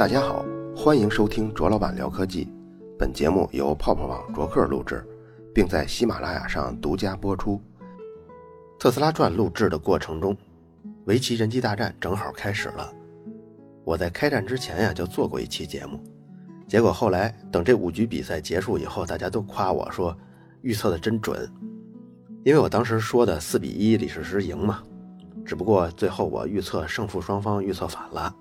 大家好，欢迎收听卓老板聊科技。本节目由泡泡网卓克录制，并在喜马拉雅上独家播出。特斯拉传录制的过程中，围棋人机大战正好开始了。我在开战之前呀就做过一期节目，结果后来等这五局比赛结束以后，大家都夸我说预测的真准，因为我当时说的四比一李世石赢嘛。只不过最后我预测胜负双方预测反了。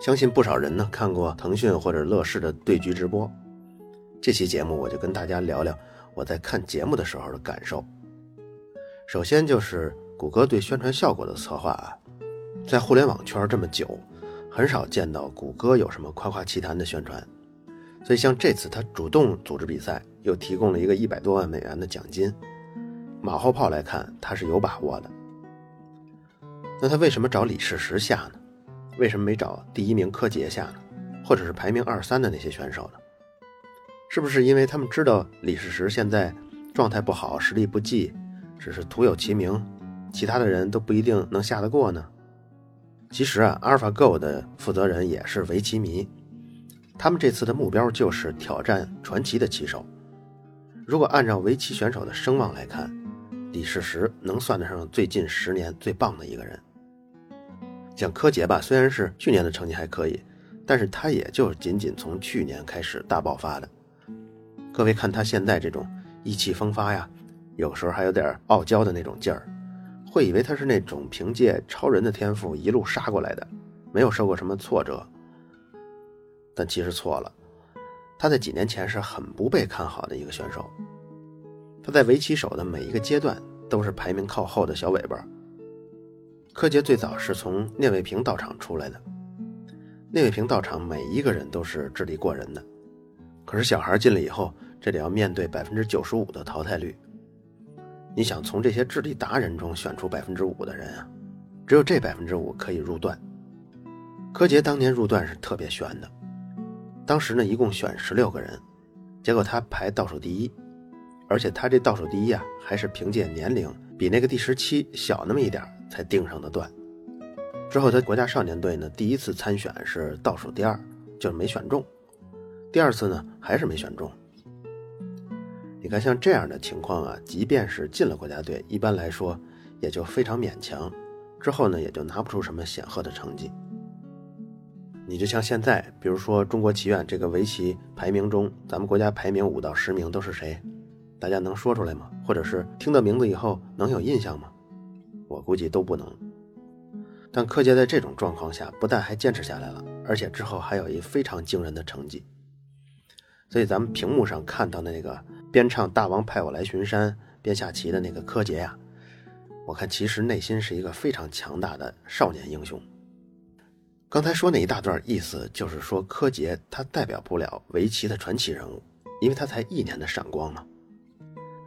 相信不少人呢看过腾讯或者乐视的对局直播。这期节目我就跟大家聊聊我在看节目的时候的感受。首先就是谷歌对宣传效果的策划啊，在互联网圈这么久，很少见到谷歌有什么夸夸其谈的宣传。所以像这次他主动组织比赛，又提供了一个一百多万美元的奖金，马后炮来看他是有把握的。那他为什么找李世石下呢？为什么没找第一名柯洁下呢？或者是排名二三的那些选手呢？是不是因为他们知道李世石现在状态不好，实力不济，只是徒有其名，其他的人都不一定能下得过呢？其实啊，AlphaGo 的负责人也是围棋迷，他们这次的目标就是挑战传奇的棋手。如果按照围棋选手的声望来看，李世石能算得上最近十年最棒的一个人。像柯洁吧，虽然是去年的成绩还可以，但是他也就仅仅从去年开始大爆发的。各位看他现在这种意气风发呀，有时候还有点傲娇的那种劲儿，会以为他是那种凭借超人的天赋一路杀过来的，没有受过什么挫折。但其实错了，他在几年前是很不被看好的一个选手。他在围棋手的每一个阶段都是排名靠后的小尾巴。柯洁最早是从聂卫平道场出来的，聂卫平道场每一个人都是智力过人的，可是小孩进来以后，这里要面对百分之九十五的淘汰率。你想从这些智力达人中选出百分之五的人啊，只有这百分之五可以入段。柯洁当年入段是特别悬的，当时呢一共选十六个人，结果他排倒数第一，而且他这倒数第一啊，还是凭借年龄比那个第十七小那么一点儿。才定上的段，之后他国家少年队呢第一次参选是倒数第二，就是没选中。第二次呢还是没选中。你看像这样的情况啊，即便是进了国家队，一般来说也就非常勉强，之后呢也就拿不出什么显赫的成绩。你就像现在，比如说中国棋院这个围棋排名中，咱们国家排名五到十名都是谁？大家能说出来吗？或者是听到名字以后能有印象吗？估计都不能，但柯洁在这种状况下，不但还坚持下来了，而且之后还有一非常惊人的成绩。所以咱们屏幕上看到的那个边唱“大王派我来巡山”边下棋的那个柯洁呀，我看其实内心是一个非常强大的少年英雄。刚才说那一大段意思，就是说柯洁他代表不了围棋的传奇人物，因为他才一年的闪光嘛。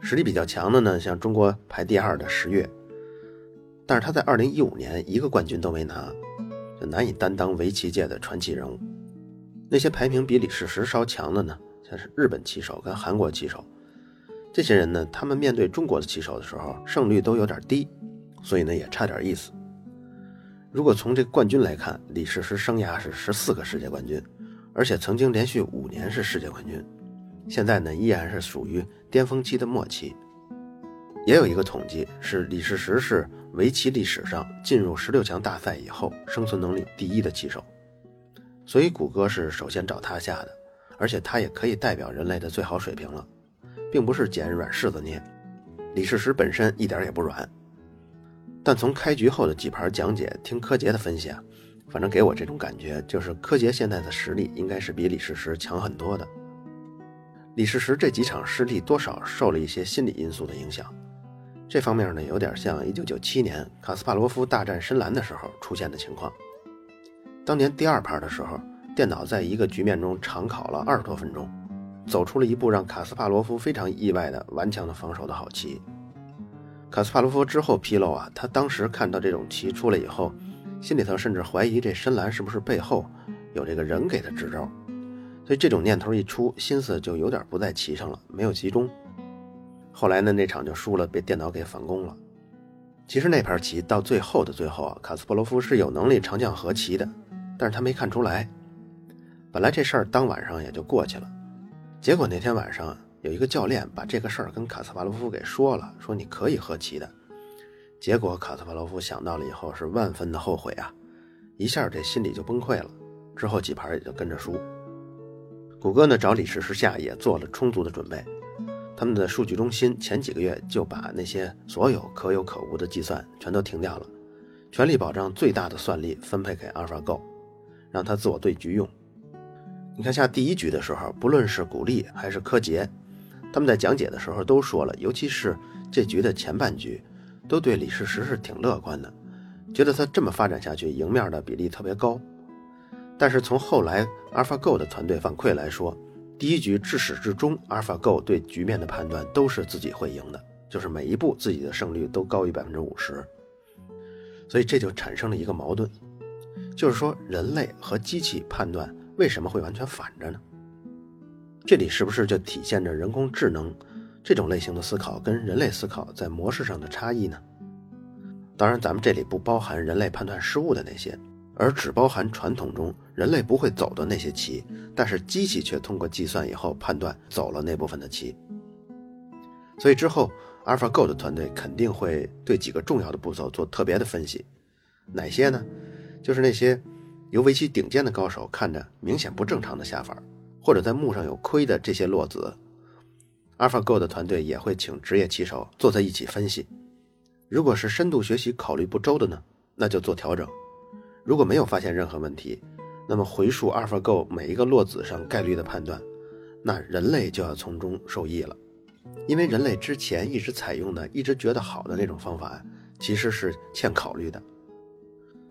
实力比较强的呢，像中国排第二的十月。但是他在二零一五年一个冠军都没拿，就难以担当围棋界的传奇人物。那些排名比李世石稍强的呢，像是日本棋手跟韩国棋手，这些人呢，他们面对中国的棋手的时候，胜率都有点低，所以呢也差点意思。如果从这个冠军来看，李世石生涯是十四个世界冠军，而且曾经连续五年是世界冠军，现在呢依然是属于巅峰期的末期。也有一个统计是李世石是围棋历史上进入十六强大赛以后生存能力第一的棋手，所以谷歌是首先找他下的，而且他也可以代表人类的最好水平了，并不是捡软柿子捏。李世石本身一点也不软，但从开局后的几盘讲解听柯洁的分析啊，反正给我这种感觉就是柯洁现在的实力应该是比李世石强很多的。李世石这几场失利多少受了一些心理因素的影响。这方面呢，有点像1997年卡斯帕罗夫大战深蓝的时候出现的情况。当年第二盘的时候，电脑在一个局面中长考了二十多分钟，走出了一步让卡斯帕罗夫非常意外的顽强的防守的好棋。卡斯帕罗夫之后披露啊，他当时看到这种棋出来以后，心里头甚至怀疑这深蓝是不是背后有这个人给他支招，所以这种念头一出，心思就有点不在棋上了，没有集中。后来呢，那场就输了，被电脑给反攻了。其实那盘棋到最后的最后啊，卡斯帕罗夫是有能力长将和棋的，但是他没看出来，本来这事儿当晚上也就过去了，结果那天晚上有一个教练把这个事儿跟卡斯帕罗夫给说了，说你可以和棋的。结果卡斯帕罗夫想到了以后是万分的后悔啊，一下这心里就崩溃了。之后几盘也就跟着输。谷歌呢找李世石下也做了充足的准备，他们的数据中心前几个月就把那些所有可有可无的计算全都停掉了，全力保障最大的算力分配给阿尔法 Go，让它自我对局用。你看下第一局的时候，不论是古力还是柯洁，他们在讲解的时候都说了，尤其是这局的前半局，都对李世石是挺乐观的，觉得他这么发展下去，赢面的比例特别高。但是从后来 AlphaGo 的团队反馈来说，第一局至始至终，AlphaGo 对局面的判断都是自己会赢的，就是每一步自己的胜率都高于百分之五十。所以这就产生了一个矛盾，就是说人类和机器判断。为什么会完全反着呢？这里是不是就体现着人工智能这种类型的思考跟人类思考在模式上的差异呢？当然，咱们这里不包含人类判断失误的那些，而只包含传统中人类不会走的那些棋，但是机器却通过计算以后判断走了那部分的棋。所以之后，AlphaGo 的团队肯定会对几个重要的步骤做特别的分析，哪些呢？就是那些。由围棋顶尖的高手看着明显不正常的下法，或者在目上有亏的这些落子，AlphaGo 的团队也会请职业棋手坐在一起分析。如果是深度学习考虑不周的呢，那就做调整；如果没有发现任何问题，那么回溯 AlphaGo 每一个落子上概率的判断，那人类就要从中受益了，因为人类之前一直采用的、一直觉得好的那种方法，其实是欠考虑的。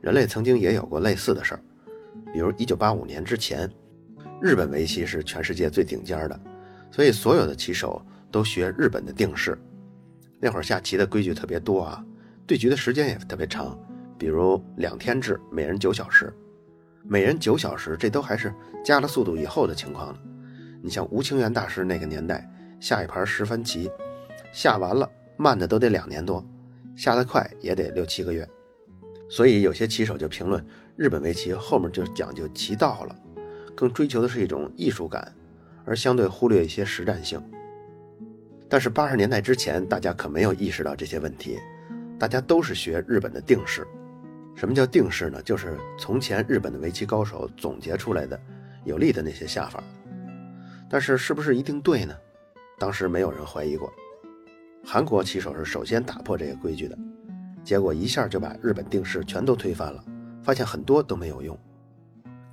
人类曾经也有过类似的事儿，比如1985年之前，日本围棋是全世界最顶尖的，所以所有的棋手都学日本的定式。那会儿下棋的规矩特别多啊，对局的时间也特别长，比如两天制，每人九小时，每人九小时，这都还是加了速度以后的情况呢。你像吴清源大师那个年代，下一盘十番棋，下完了慢的都得两年多，下得快也得六七个月。所以有些棋手就评论，日本围棋后面就讲究棋道了，更追求的是一种艺术感，而相对忽略一些实战性。但是八十年代之前，大家可没有意识到这些问题，大家都是学日本的定式。什么叫定式呢？就是从前日本的围棋高手总结出来的有利的那些下法。但是是不是一定对呢？当时没有人怀疑过。韩国棋手是首先打破这个规矩的。结果一下就把日本定式全都推翻了，发现很多都没有用。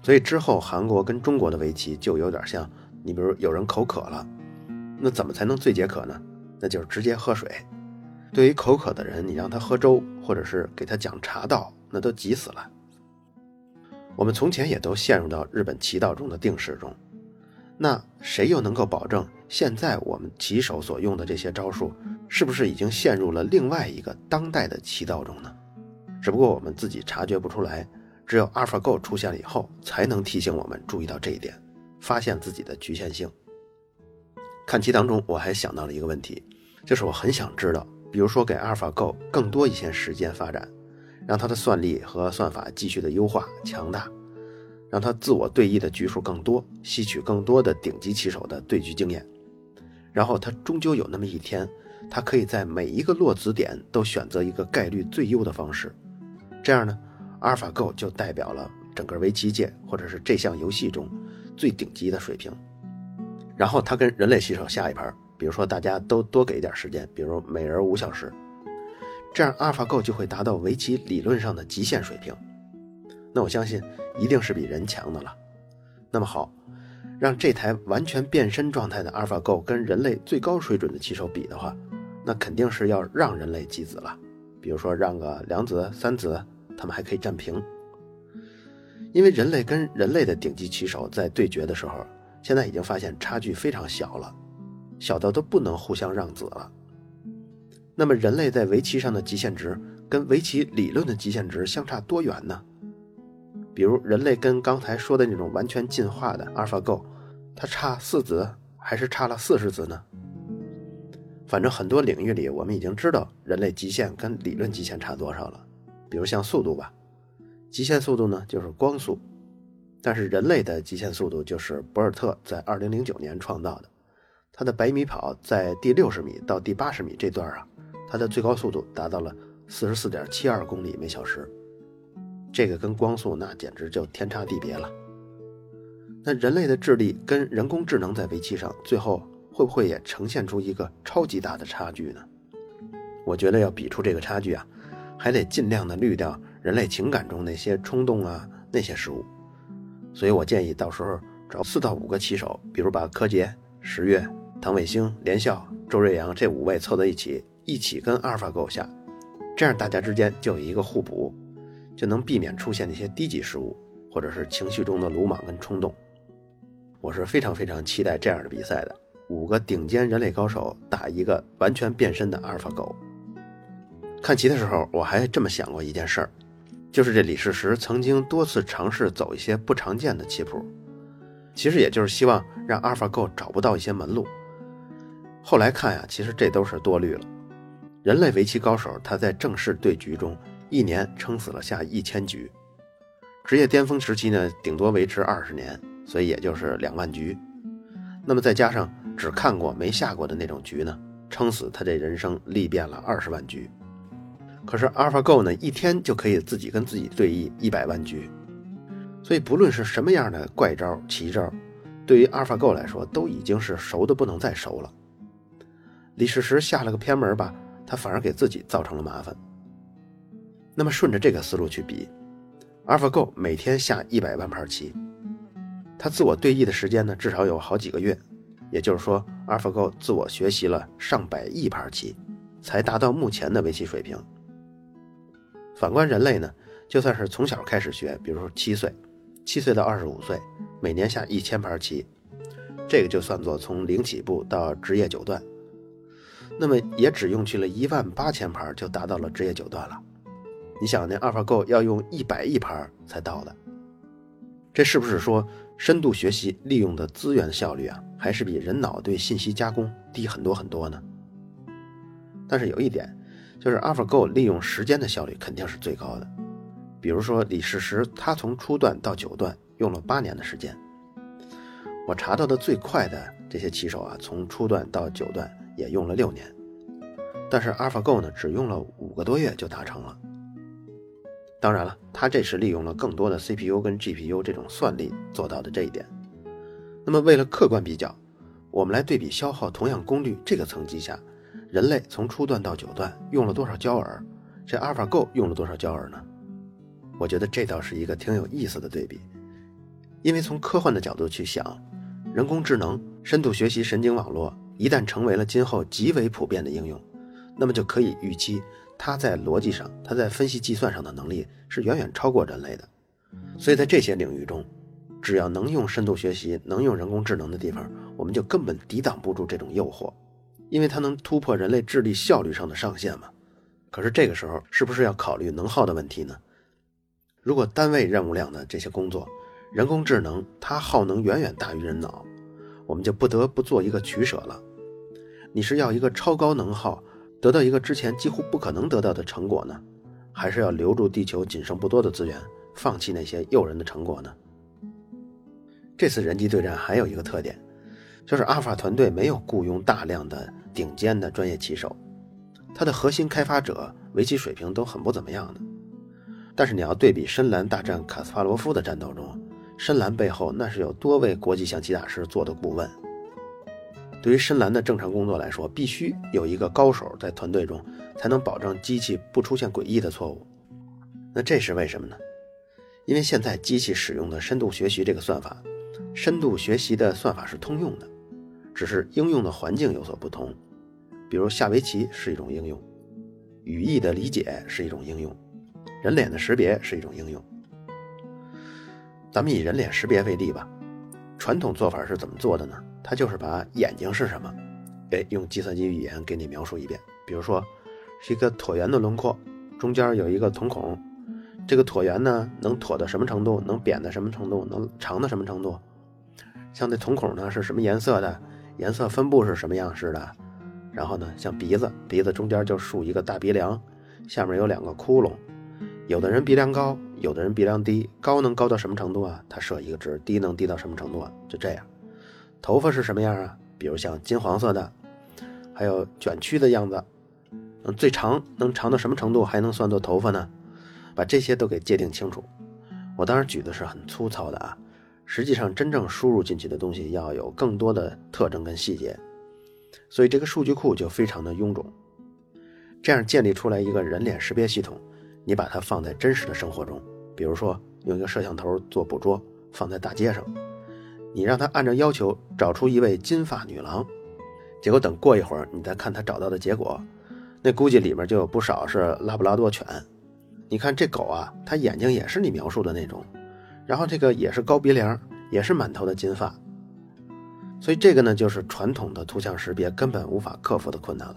所以之后韩国跟中国的围棋就有点像，你比如有人口渴了，那怎么才能最解渴呢？那就是直接喝水。对于口渴的人，你让他喝粥，或者是给他讲茶道，那都急死了。我们从前也都陷入到日本棋道中的定式中，那谁又能够保证现在我们棋手所用的这些招数？是不是已经陷入了另外一个当代的棋道中呢？只不过我们自己察觉不出来，只有 AlphaGo 出现了以后，才能提醒我们注意到这一点，发现自己的局限性。看棋当中，我还想到了一个问题，就是我很想知道，比如说给 AlphaGo 更多一些时间发展，让它的算力和算法继续的优化强大，让它自我对弈的局数更多，吸取更多的顶级棋手的对局经验，然后它终究有那么一天。它可以在每一个落子点都选择一个概率最优的方式，这样呢，AlphaGo 就代表了整个围棋界或者是这项游戏中最顶级的水平。然后它跟人类棋手下一盘，比如说大家都多给一点时间，比如每人五小时，这样 AlphaGo 就会达到围棋理论上的极限水平。那我相信一定是比人强的了。那么好，让这台完全变身状态的 AlphaGo 跟人类最高水准的棋手比的话，那肯定是要让人类几子了，比如说让个两子、三子，他们还可以占平。因为人类跟人类的顶级棋手在对决的时候，现在已经发现差距非常小了，小到都不能互相让子了。那么人类在围棋上的极限值跟围棋理论的极限值相差多远呢？比如人类跟刚才说的那种完全进化的 AlphaGo，它差四子还是差了四十子呢？反正很多领域里，我们已经知道人类极限跟理论极限差多少了。比如像速度吧，极限速度呢就是光速，但是人类的极限速度就是博尔特在2009年创造的，他的百米跑在第六十米到第八十米这段啊，他的最高速度达到了44.72公里每小时，这个跟光速那简直就天差地别了。那人类的智力跟人工智能在围棋上，最后会不会也呈现出一个超级大的差距呢？我觉得要比出这个差距啊，还得尽量的滤掉人类情感中那些冲动啊那些事物。所以我建议到时候找四到五个棋手，比如把柯洁、十月、唐卫星、连笑、周瑞阳这五位凑在一起，一起跟阿尔法狗下，这样大家之间就有一个互补，就能避免出现那些低级失误，或者是情绪中的鲁莽跟冲动。我是非常非常期待这样的比赛的，五个顶尖人类高手打一个完全变身的阿尔法狗。看棋的时候，我还这么想过一件事儿。就是这李世石曾经多次尝试走一些不常见的棋谱，其实也就是希望让阿尔法狗找不到一些门路。后来看呀，其实这都是多虑了。人类围棋高手他在正式对局中一年撑死了下一千局，职业巅峰时期呢顶多维持二十年，所以也就是两万局。那么再加上只看过没下过的那种局呢，撑死他这人生历遍了二十万局。可是 AlphaGo 呢，一天就可以自己跟自己对弈一百万局，所以不论是什么样的怪招奇招，对于 AlphaGo 来说都已经是熟的不能再熟了。李世石下了个偏门吧，他反而给自己造成了麻烦。那么顺着这个思路去比，AlphaGo 每天下一百万盘棋，他自我对弈的时间呢至少有好几个月，也就是说 AlphaGo 自我学习了上百亿盘棋，才达到目前的围棋水平。反观人类呢，就算是从小开始学，比如说七岁，七岁到二十五岁，每年下一千盘棋，这个就算作从零起步到职业九段，那么也只用去了一万八千盘就达到了职业九段了。你想，那 AlphaGo 要用一百亿盘才到的，这是不是说深度学习利用的资源效率啊，还是比人脑对信息加工低很多很多呢？但是有一点。就是 AlphaGo 利用时间的效率肯定是最高的。比如说李世石，他从初段到九段用了八年的时间。我查到的最快的这些棋手啊，从初段到九段也用了六年。但是 AlphaGo 呢，只用了五个多月就达成了。当然了，他这是利用了更多的 CPU 跟 GPU 这种算力做到的这一点。那么为了客观比较，我们来对比消耗同样功率这个层级下。人类从初段到九段用了多少焦耳？这 AlphaGo 用了多少焦耳呢？我觉得这倒是一个挺有意思的对比。因为从科幻的角度去想，人工智能、深度学习神经网络一旦成为了今后极为普遍的应用，那么就可以预期它在逻辑上、它在分析计算上的能力是远远超过人类的。所以在这些领域中，只要能用深度学习、能用人工智能的地方，我们就根本抵挡不住这种诱惑。因为它能突破人类智力效率上的上限嘛，可是这个时候是不是要考虑能耗的问题呢？如果单位任务量的这些工作，人工智能它耗能远远大于人脑，我们就不得不做一个取舍了。你是要一个超高能耗，得到一个之前几乎不可能得到的成果呢，还是要留住地球仅剩不多的资源，放弃那些诱人的成果呢？这次人机对战还有一个特点，就是阿尔法团队没有雇佣大量的。顶尖的专业棋手，它的核心开发者围棋水平都很不怎么样的。但是你要对比深蓝大战卡斯帕罗夫的战斗中，深蓝背后那是有多位国际象棋大师做的顾问。对于深蓝的正常工作来说，必须有一个高手在团队中，才能保证机器不出现诡异的错误。那这是为什么呢？因为现在机器使用的深度学习这个算法，深度学习的算法是通用的。只是应用的环境有所不同，比如下围棋是一种应用，语义的理解是一种应用，人脸的识别是一种应用。咱们以人脸识别为例吧，传统做法是怎么做的呢？它就是把眼睛是什么，哎，用计算机语言给你描述一遍。比如说，是一个椭圆的轮廓，中间有一个瞳孔，这个椭圆呢能椭到什么程度？能扁到什么程度？能长到什么程度？像那瞳孔呢是什么颜色的？颜色分布是什么样式的？然后呢，像鼻子，鼻子中间就竖一个大鼻梁，下面有两个窟窿。有的人鼻梁高，有的人鼻梁低，高能高到什么程度啊？他设一个值，低能低到什么程度啊？就这样。头发是什么样啊？比如像金黄色的，还有卷曲的样子，嗯，最长能长到什么程度还能算作头发呢？把这些都给界定清楚。我当时举的是很粗糙的啊，实际上真正输入进去的东西要有更多的特征跟细节，所以这个数据库就非常的臃肿。这样建立出来一个人脸识别系统，你把它放在真实的生活中，比如说用一个摄像头做捕捉，放在大街上。你让他按照要求找出一位金发女郎，结果等过一会儿，你再看他找到的结果，那估计里面就有不少是拉布拉多犬。你看这狗啊，它眼睛也是你描述的那种，然后这个也是高鼻梁，也是满头的金发。所以这个呢，就是传统的图像识别根本无法克服的困难了。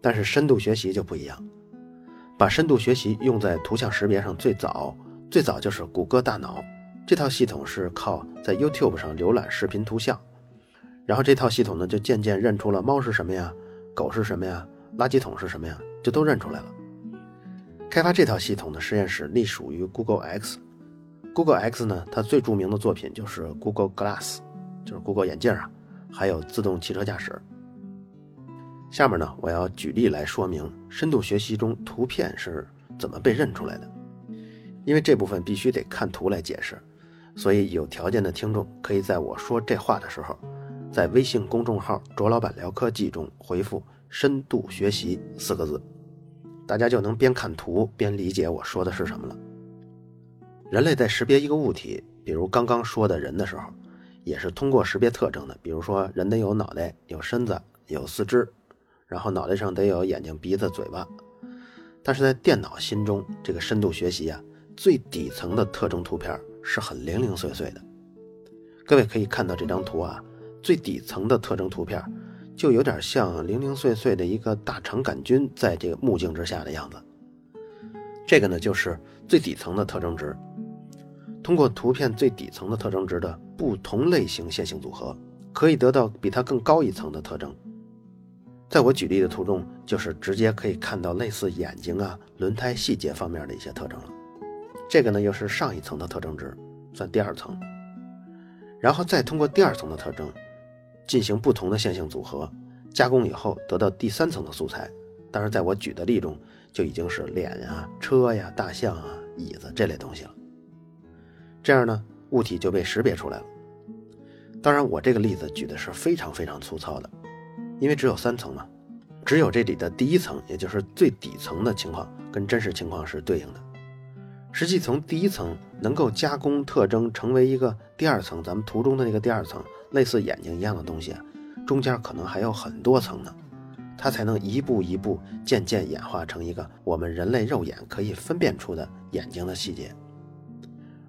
但是深度学习就不一样，把深度学习用在图像识别上，最早最早就是谷歌大脑。这套系统是靠在 YouTube 上浏览视频图像，然后这套系统呢就渐渐认出了猫是什么呀，狗是什么呀，垃圾桶是什么呀，就都认出来了。开发这套系统的实验室隶属于 Google X。Google X 呢，它最著名的作品就是 Google Glass，就是 Google 眼镜啊，还有自动汽车驾驶。下面呢，我要举例来说明深度学习中图片是怎么被认出来的，因为这部分必须得看图来解释。所以，有条件的听众可以在我说这话的时候，在微信公众号“卓老板聊科技”中回复“深度学习”四个字，大家就能边看图边理解我说的是什么了。人类在识别一个物体，比如刚刚说的人的时候，也是通过识别特征的。比如说，人得有脑袋、有身子、有四肢，然后脑袋上得有眼睛、鼻子、嘴巴。但是在电脑心中，这个深度学习啊，最底层的特征图片。是很零零碎碎的，各位可以看到这张图啊，最底层的特征图片，就有点像零零碎碎的一个大肠杆菌在这个目镜之下的样子。这个呢，就是最底层的特征值。通过图片最底层的特征值的不同类型线性组合，可以得到比它更高一层的特征。在我举例的图中，就是直接可以看到类似眼睛啊、轮胎细节方面的一些特征了。这个呢，又是上一层的特征值，算第二层，然后再通过第二层的特征进行不同的线性组合，加工以后得到第三层的素材。当然，在我举的例中，就已经是脸呀、车呀、大象啊、椅子这类东西了。这样呢，物体就被识别出来了。当然，我这个例子举的是非常非常粗糙的，因为只有三层嘛，只有这里的第一层，也就是最底层的情况，跟真实情况是对应的。实际从第一层能够加工特征成为一个第二层，咱们图中的那个第二层类似眼睛一样的东西，中间可能还有很多层呢，它才能一步一步渐渐演化成一个我们人类肉眼可以分辨出的眼睛的细节。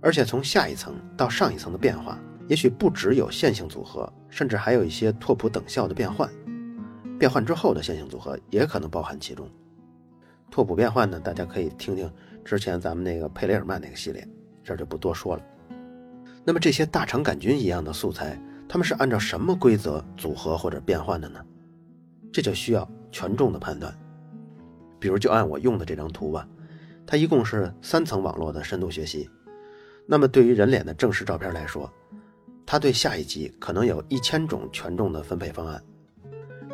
而且从下一层到上一层的变化，也许不只有线性组合，甚至还有一些拓扑等效的变换。变换之后的线性组合也可能包含其中。拓扑变换呢，大家可以听听。之前咱们那个佩雷尔曼那个系列，这就不多说了。那么这些大肠杆菌一样的素材，它们是按照什么规则组合或者变换的呢？这就需要权重的判断。比如就按我用的这张图吧，它一共是三层网络的深度学习。那么对于人脸的正式照片来说，它对下一级可能有一千种权重的分配方案。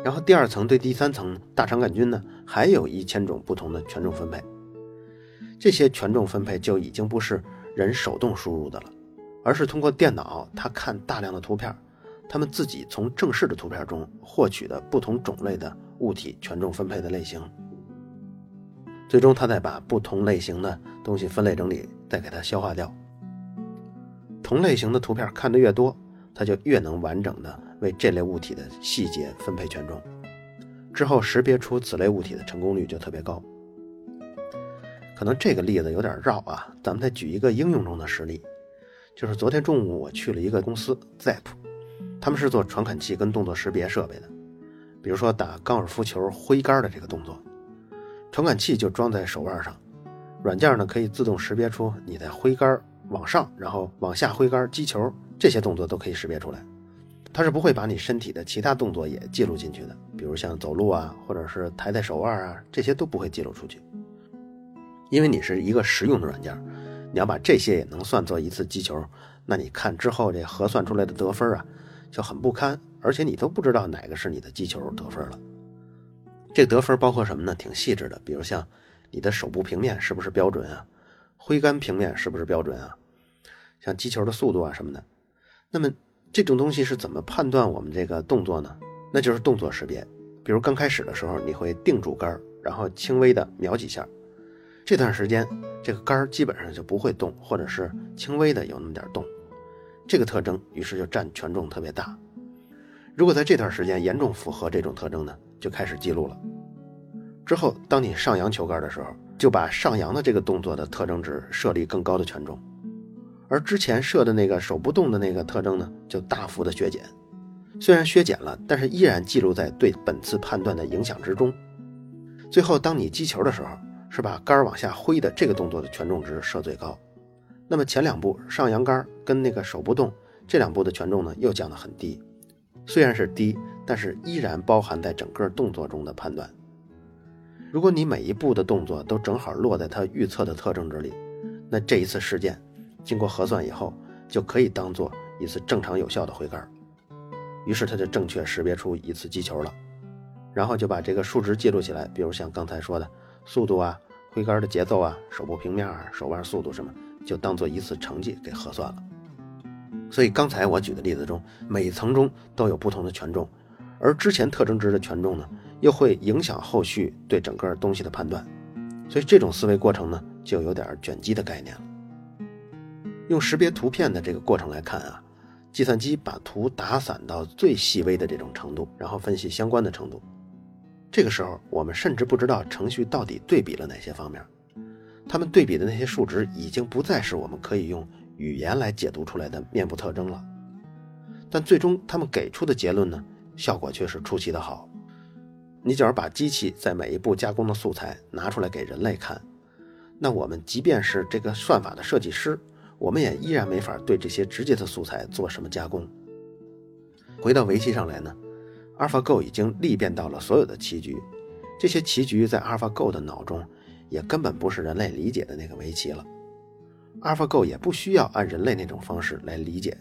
然后第二层对第三层大肠杆菌呢，还有一千种不同的权重分配。这些权重分配就已经不是人手动输入的了，而是通过电脑，它看大量的图片，他们自己从正式的图片中获取的不同种类的物体权重分配的类型，最终它再把不同类型的东西分类整理，再给它消化掉。同类型的图片看得越多，它就越能完整的为这类物体的细节分配权重，之后识别出此类物体的成功率就特别高。可能这个例子有点绕啊，咱们再举一个应用中的实例，就是昨天中午我去了一个公司 Zap，他们是做传感器跟动作识别设备的，比如说打高尔夫球挥杆的这个动作，传感器就装在手腕上，软件呢可以自动识别出你在挥杆往上，然后往下挥杆击球这些动作都可以识别出来，它是不会把你身体的其他动作也记录进去的，比如像走路啊，或者是抬抬手腕啊，这些都不会记录出去。因为你是一个实用的软件，你要把这些也能算作一次击球，那你看之后这核算出来的得分啊，就很不堪，而且你都不知道哪个是你的击球得分了。这得分包括什么呢？挺细致的，比如像你的手部平面是不是标准啊，挥杆平面是不是标准啊，像击球的速度啊什么的。那么这种东西是怎么判断我们这个动作呢？那就是动作识别。比如刚开始的时候，你会定住杆儿然后轻微的瞄几下，这段时间这个杆儿基本上就不会动，或者是轻微的有那么点动。这个特征于是就占权重特别大。如果在这段时间严重符合这种特征呢，就开始记录了。之后，当你上扬球杆的时候，就把上扬的这个动作的特征值设立更高的权重，而之前设的那个手不动的那个特征呢，就大幅的削减。虽然削减了，但是依然记录在对本次判断的影响之中。最后，当你击球的时候，是把杆往下挥的这个动作的权重值设最高。那么前两步上扬杆跟那个手不动这两步的权重呢，又降得很低。虽然是低，但是依然包含在整个动作中的判断。如果你每一步的动作都正好落在它预测的特征值里，那这一次事件经过核算以后，就可以当做一次正常有效的挥杆。于是他就正确识别出一次击球了，然后就把这个数值记录起来，比如像刚才说的速度啊、挥杆的节奏啊、手部平面啊、手腕速度什么，就当做一次成绩给核算了。所以刚才我举的例子中，每层中都有不同的权重，而之前特征值的权重呢，又会影响后续对整个东西的判断。所以这种思维过程呢，就有点卷积的概念了。用识别图片的这个过程来看啊。计算机把图打散到最细微的这种程度，然后分析相关的程度。这个时候，我们甚至不知道程序到底对比了哪些方面。他们对比的那些数值已经不再是我们可以用语言来解读出来的面部特征了。但最终他们给出的结论呢，效果却是出奇的好。你只要把机器在每一步加工的素材拿出来给人类看，那我们即便是这个算法的设计师。我们也依然没法对这些直接的素材做什么加工。回到围棋上来呢，AlphaGo 已经历变到了所有的棋局，这些棋局在 AlphaGo 的脑中也根本不是人类理解的那个围棋了。AlphaGo 也不需要按人类那种方式来理解，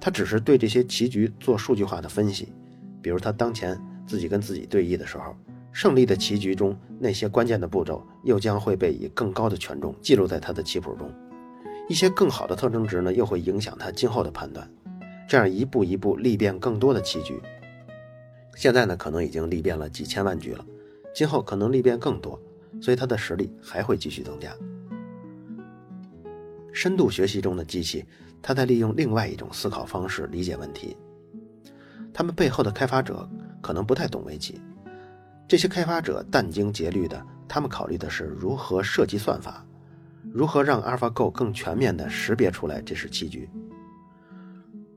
它只是对这些棋局做数据化的分析，比如他当前自己跟自己对弈的时候，胜利的棋局中那些关键的步骤又将会被以更高的权重记录在他的棋谱中。一些更好的特征值呢，又会影响他今后的判断，这样一步一步历变更多的棋局。现在呢，可能已经历变了几千万局了，今后可能历变更多，所以他的实力还会继续增加。深度学习中的机器，它在利用另外一种思考方式理解问题。他们背后的开发者可能不太懂围棋，这些开发者殚精竭虑的，他们考虑的是如何设计算法。如何让 AlphaGo 更全面地识别出来这是棋局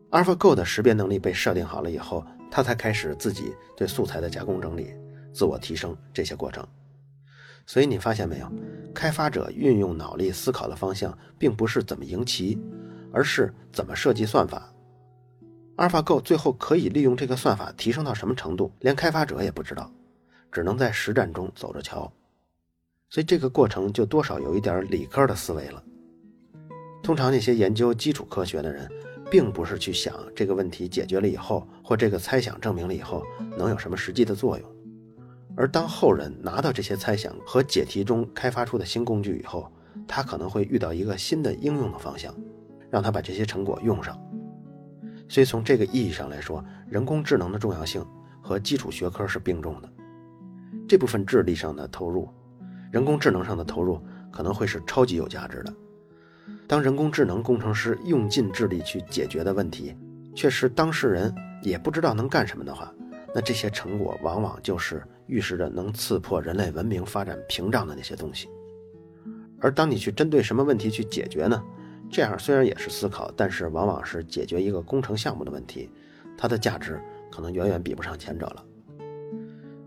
？AlphaGo 的识别能力被设定好了以后，它才开始自己对素材的加工整理、自我提升这些过程。所以你发现没有，开发者运用脑力思考的方向并不是怎么赢棋，而是怎么设计算法。AlphaGo 最后可以利用这个算法提升到什么程度，连开发者也不知道，只能在实战中走着瞧。所以这个过程就多少有一点理科的思维了。通常那些研究基础科学的人，并不是去想这个问题解决了以后，或这个猜想证明了以后能有什么实际的作用。而当后人拿到这些猜想和解题中开发出的新工具以后，他可能会遇到一个新的应用的方向，让他把这些成果用上。所以从这个意义上来说，人工智能的重要性和基础学科是并重的。这部分智力上的投入。人工智能上的投入可能会是超级有价值的。当人工智能工程师用尽智力去解决的问题，却是当事人也不知道能干什么的话，那这些成果往往就是预示着能刺破人类文明发展屏障的那些东西。而当你去针对什么问题去解决呢？这样虽然也是思考，但是往往是解决一个工程项目的问题，它的价值可能远远比不上前者了。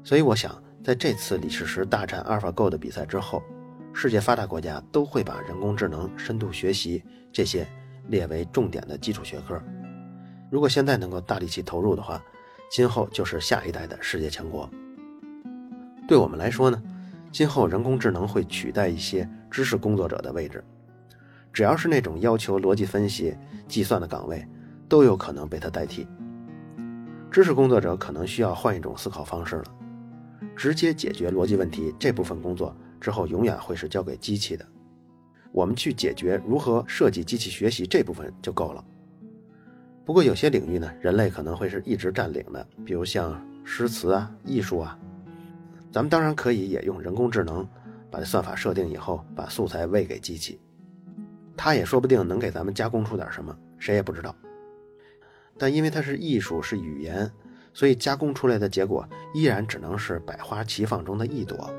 所以我想。在这次李世石大战 AlphaGo 的比赛之后，世界发达国家都会把人工智能、深度学习这些列为重点的基础学科。如果现在能够大力气投入的话，今后就是下一代的世界强国。对我们来说呢，今后人工智能会取代一些知识工作者的位置，只要是那种要求逻辑分析、计算的岗位，都有可能被它代替。知识工作者可能需要换一种思考方式了，直接解决逻辑问题这部分工作之后，永远会是交给机器的。我们去解决如何设计机器学习这部分就够了。不过有些领域呢，人类可能会是一直占领的，比如像诗词啊、艺术啊，咱们当然可以也用人工智能把这算法设定以后，把素材喂给机器，它也说不定能给咱们加工出点什么，谁也不知道。但因为它是艺术是语言，所以加工出来的结果依然只能是百花齐放中的一朵。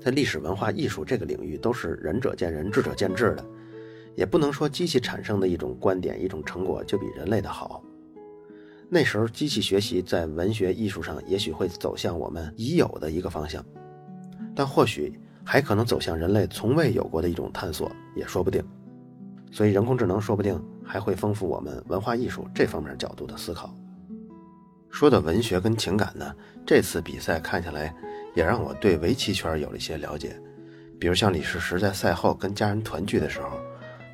在历史文化艺术这个领域，都是仁者见仁，智者见智的。也不能说机器产生的一种观点、一种成果就比人类的好。那时候，机器学习在文学艺术上也许会走向我们已有的一个方向，但或许还可能走向人类从未有过的一种探索，也说不定。所以，人工智能说不定还会丰富我们文化艺术这方面角度的思考。说到文学跟情感呢，这次比赛看下来，也让我对围棋圈有了一些了解。比如像李世石在赛后跟家人团聚的时候。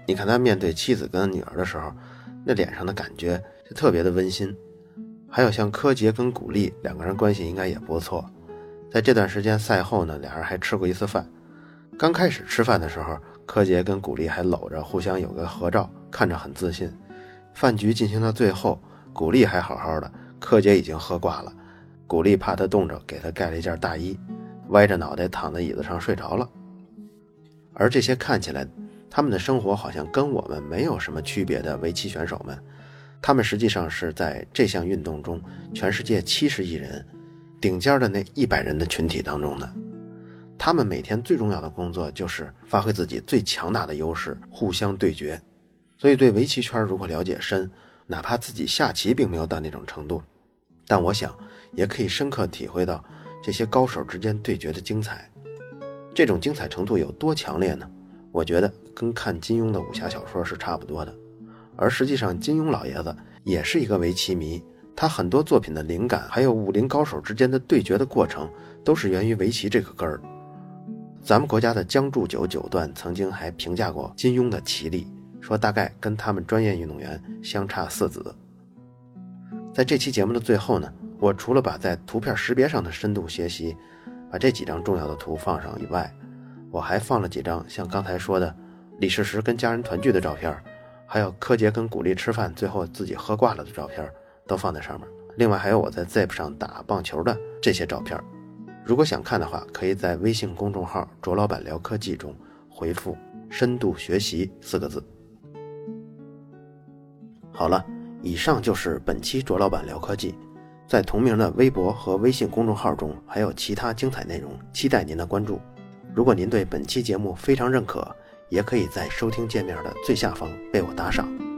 你看他面对妻子跟女儿的时候，那脸上的感觉就特别的温馨。还有像柯洁跟古力两个人关系应该也不错。在这段时间赛后呢，俩人还吃过一次饭。刚开始吃饭的时候，柯洁跟古力还搂着，互相有个合照，看着很自信。饭局进行到最后，古力还好好的，柯洁已经喝挂了。古力怕他冻着，给他盖了一件大衣，歪着脑袋躺在椅子上睡着了。而这些看起来……他们的生活好像跟我们没有什么区别的围棋选手们，他们实际上是在这项运动中全世界七十亿人顶尖的那一百人的群体当中的。他们每天最重要的工作就是发挥自己最强大的优势，互相对决。所以，对围棋圈如果了解深，哪怕自己下棋并没有到那种程度，但我想也可以深刻体会到这些高手之间对决的精彩。这种精彩程度有多强烈呢？我觉得跟看金庸的武侠小说是差不多的，而实际上金庸老爷子也是一个围棋迷，他很多作品的灵感，还有武林高手之间的对决的过程，都是源于围棋这个根儿。咱们国家的江铸九九段曾经还评价过金庸的棋力，说大概跟他们专业运动员相差四子。在这期节目的最后呢，我除了把在图片识别上的深度学习，把这几张重要的图放上以外，我还放了几张像刚才说的李世石跟家人团聚的照片，还有柯洁跟古力吃饭最后自己喝挂了的照片，都放在上面。另外还有我在 Zip 上打棒球的这些照片。如果想看的话，可以在微信公众号“卓老板聊科技”中回复“深度学习”四个字。好了，以上就是本期卓老板聊科技。在同名的微博和微信公众号中还有其他精彩内容，期待您的关注。如果您对本期节目非常认可，也可以在收听界面的最下方为我打赏。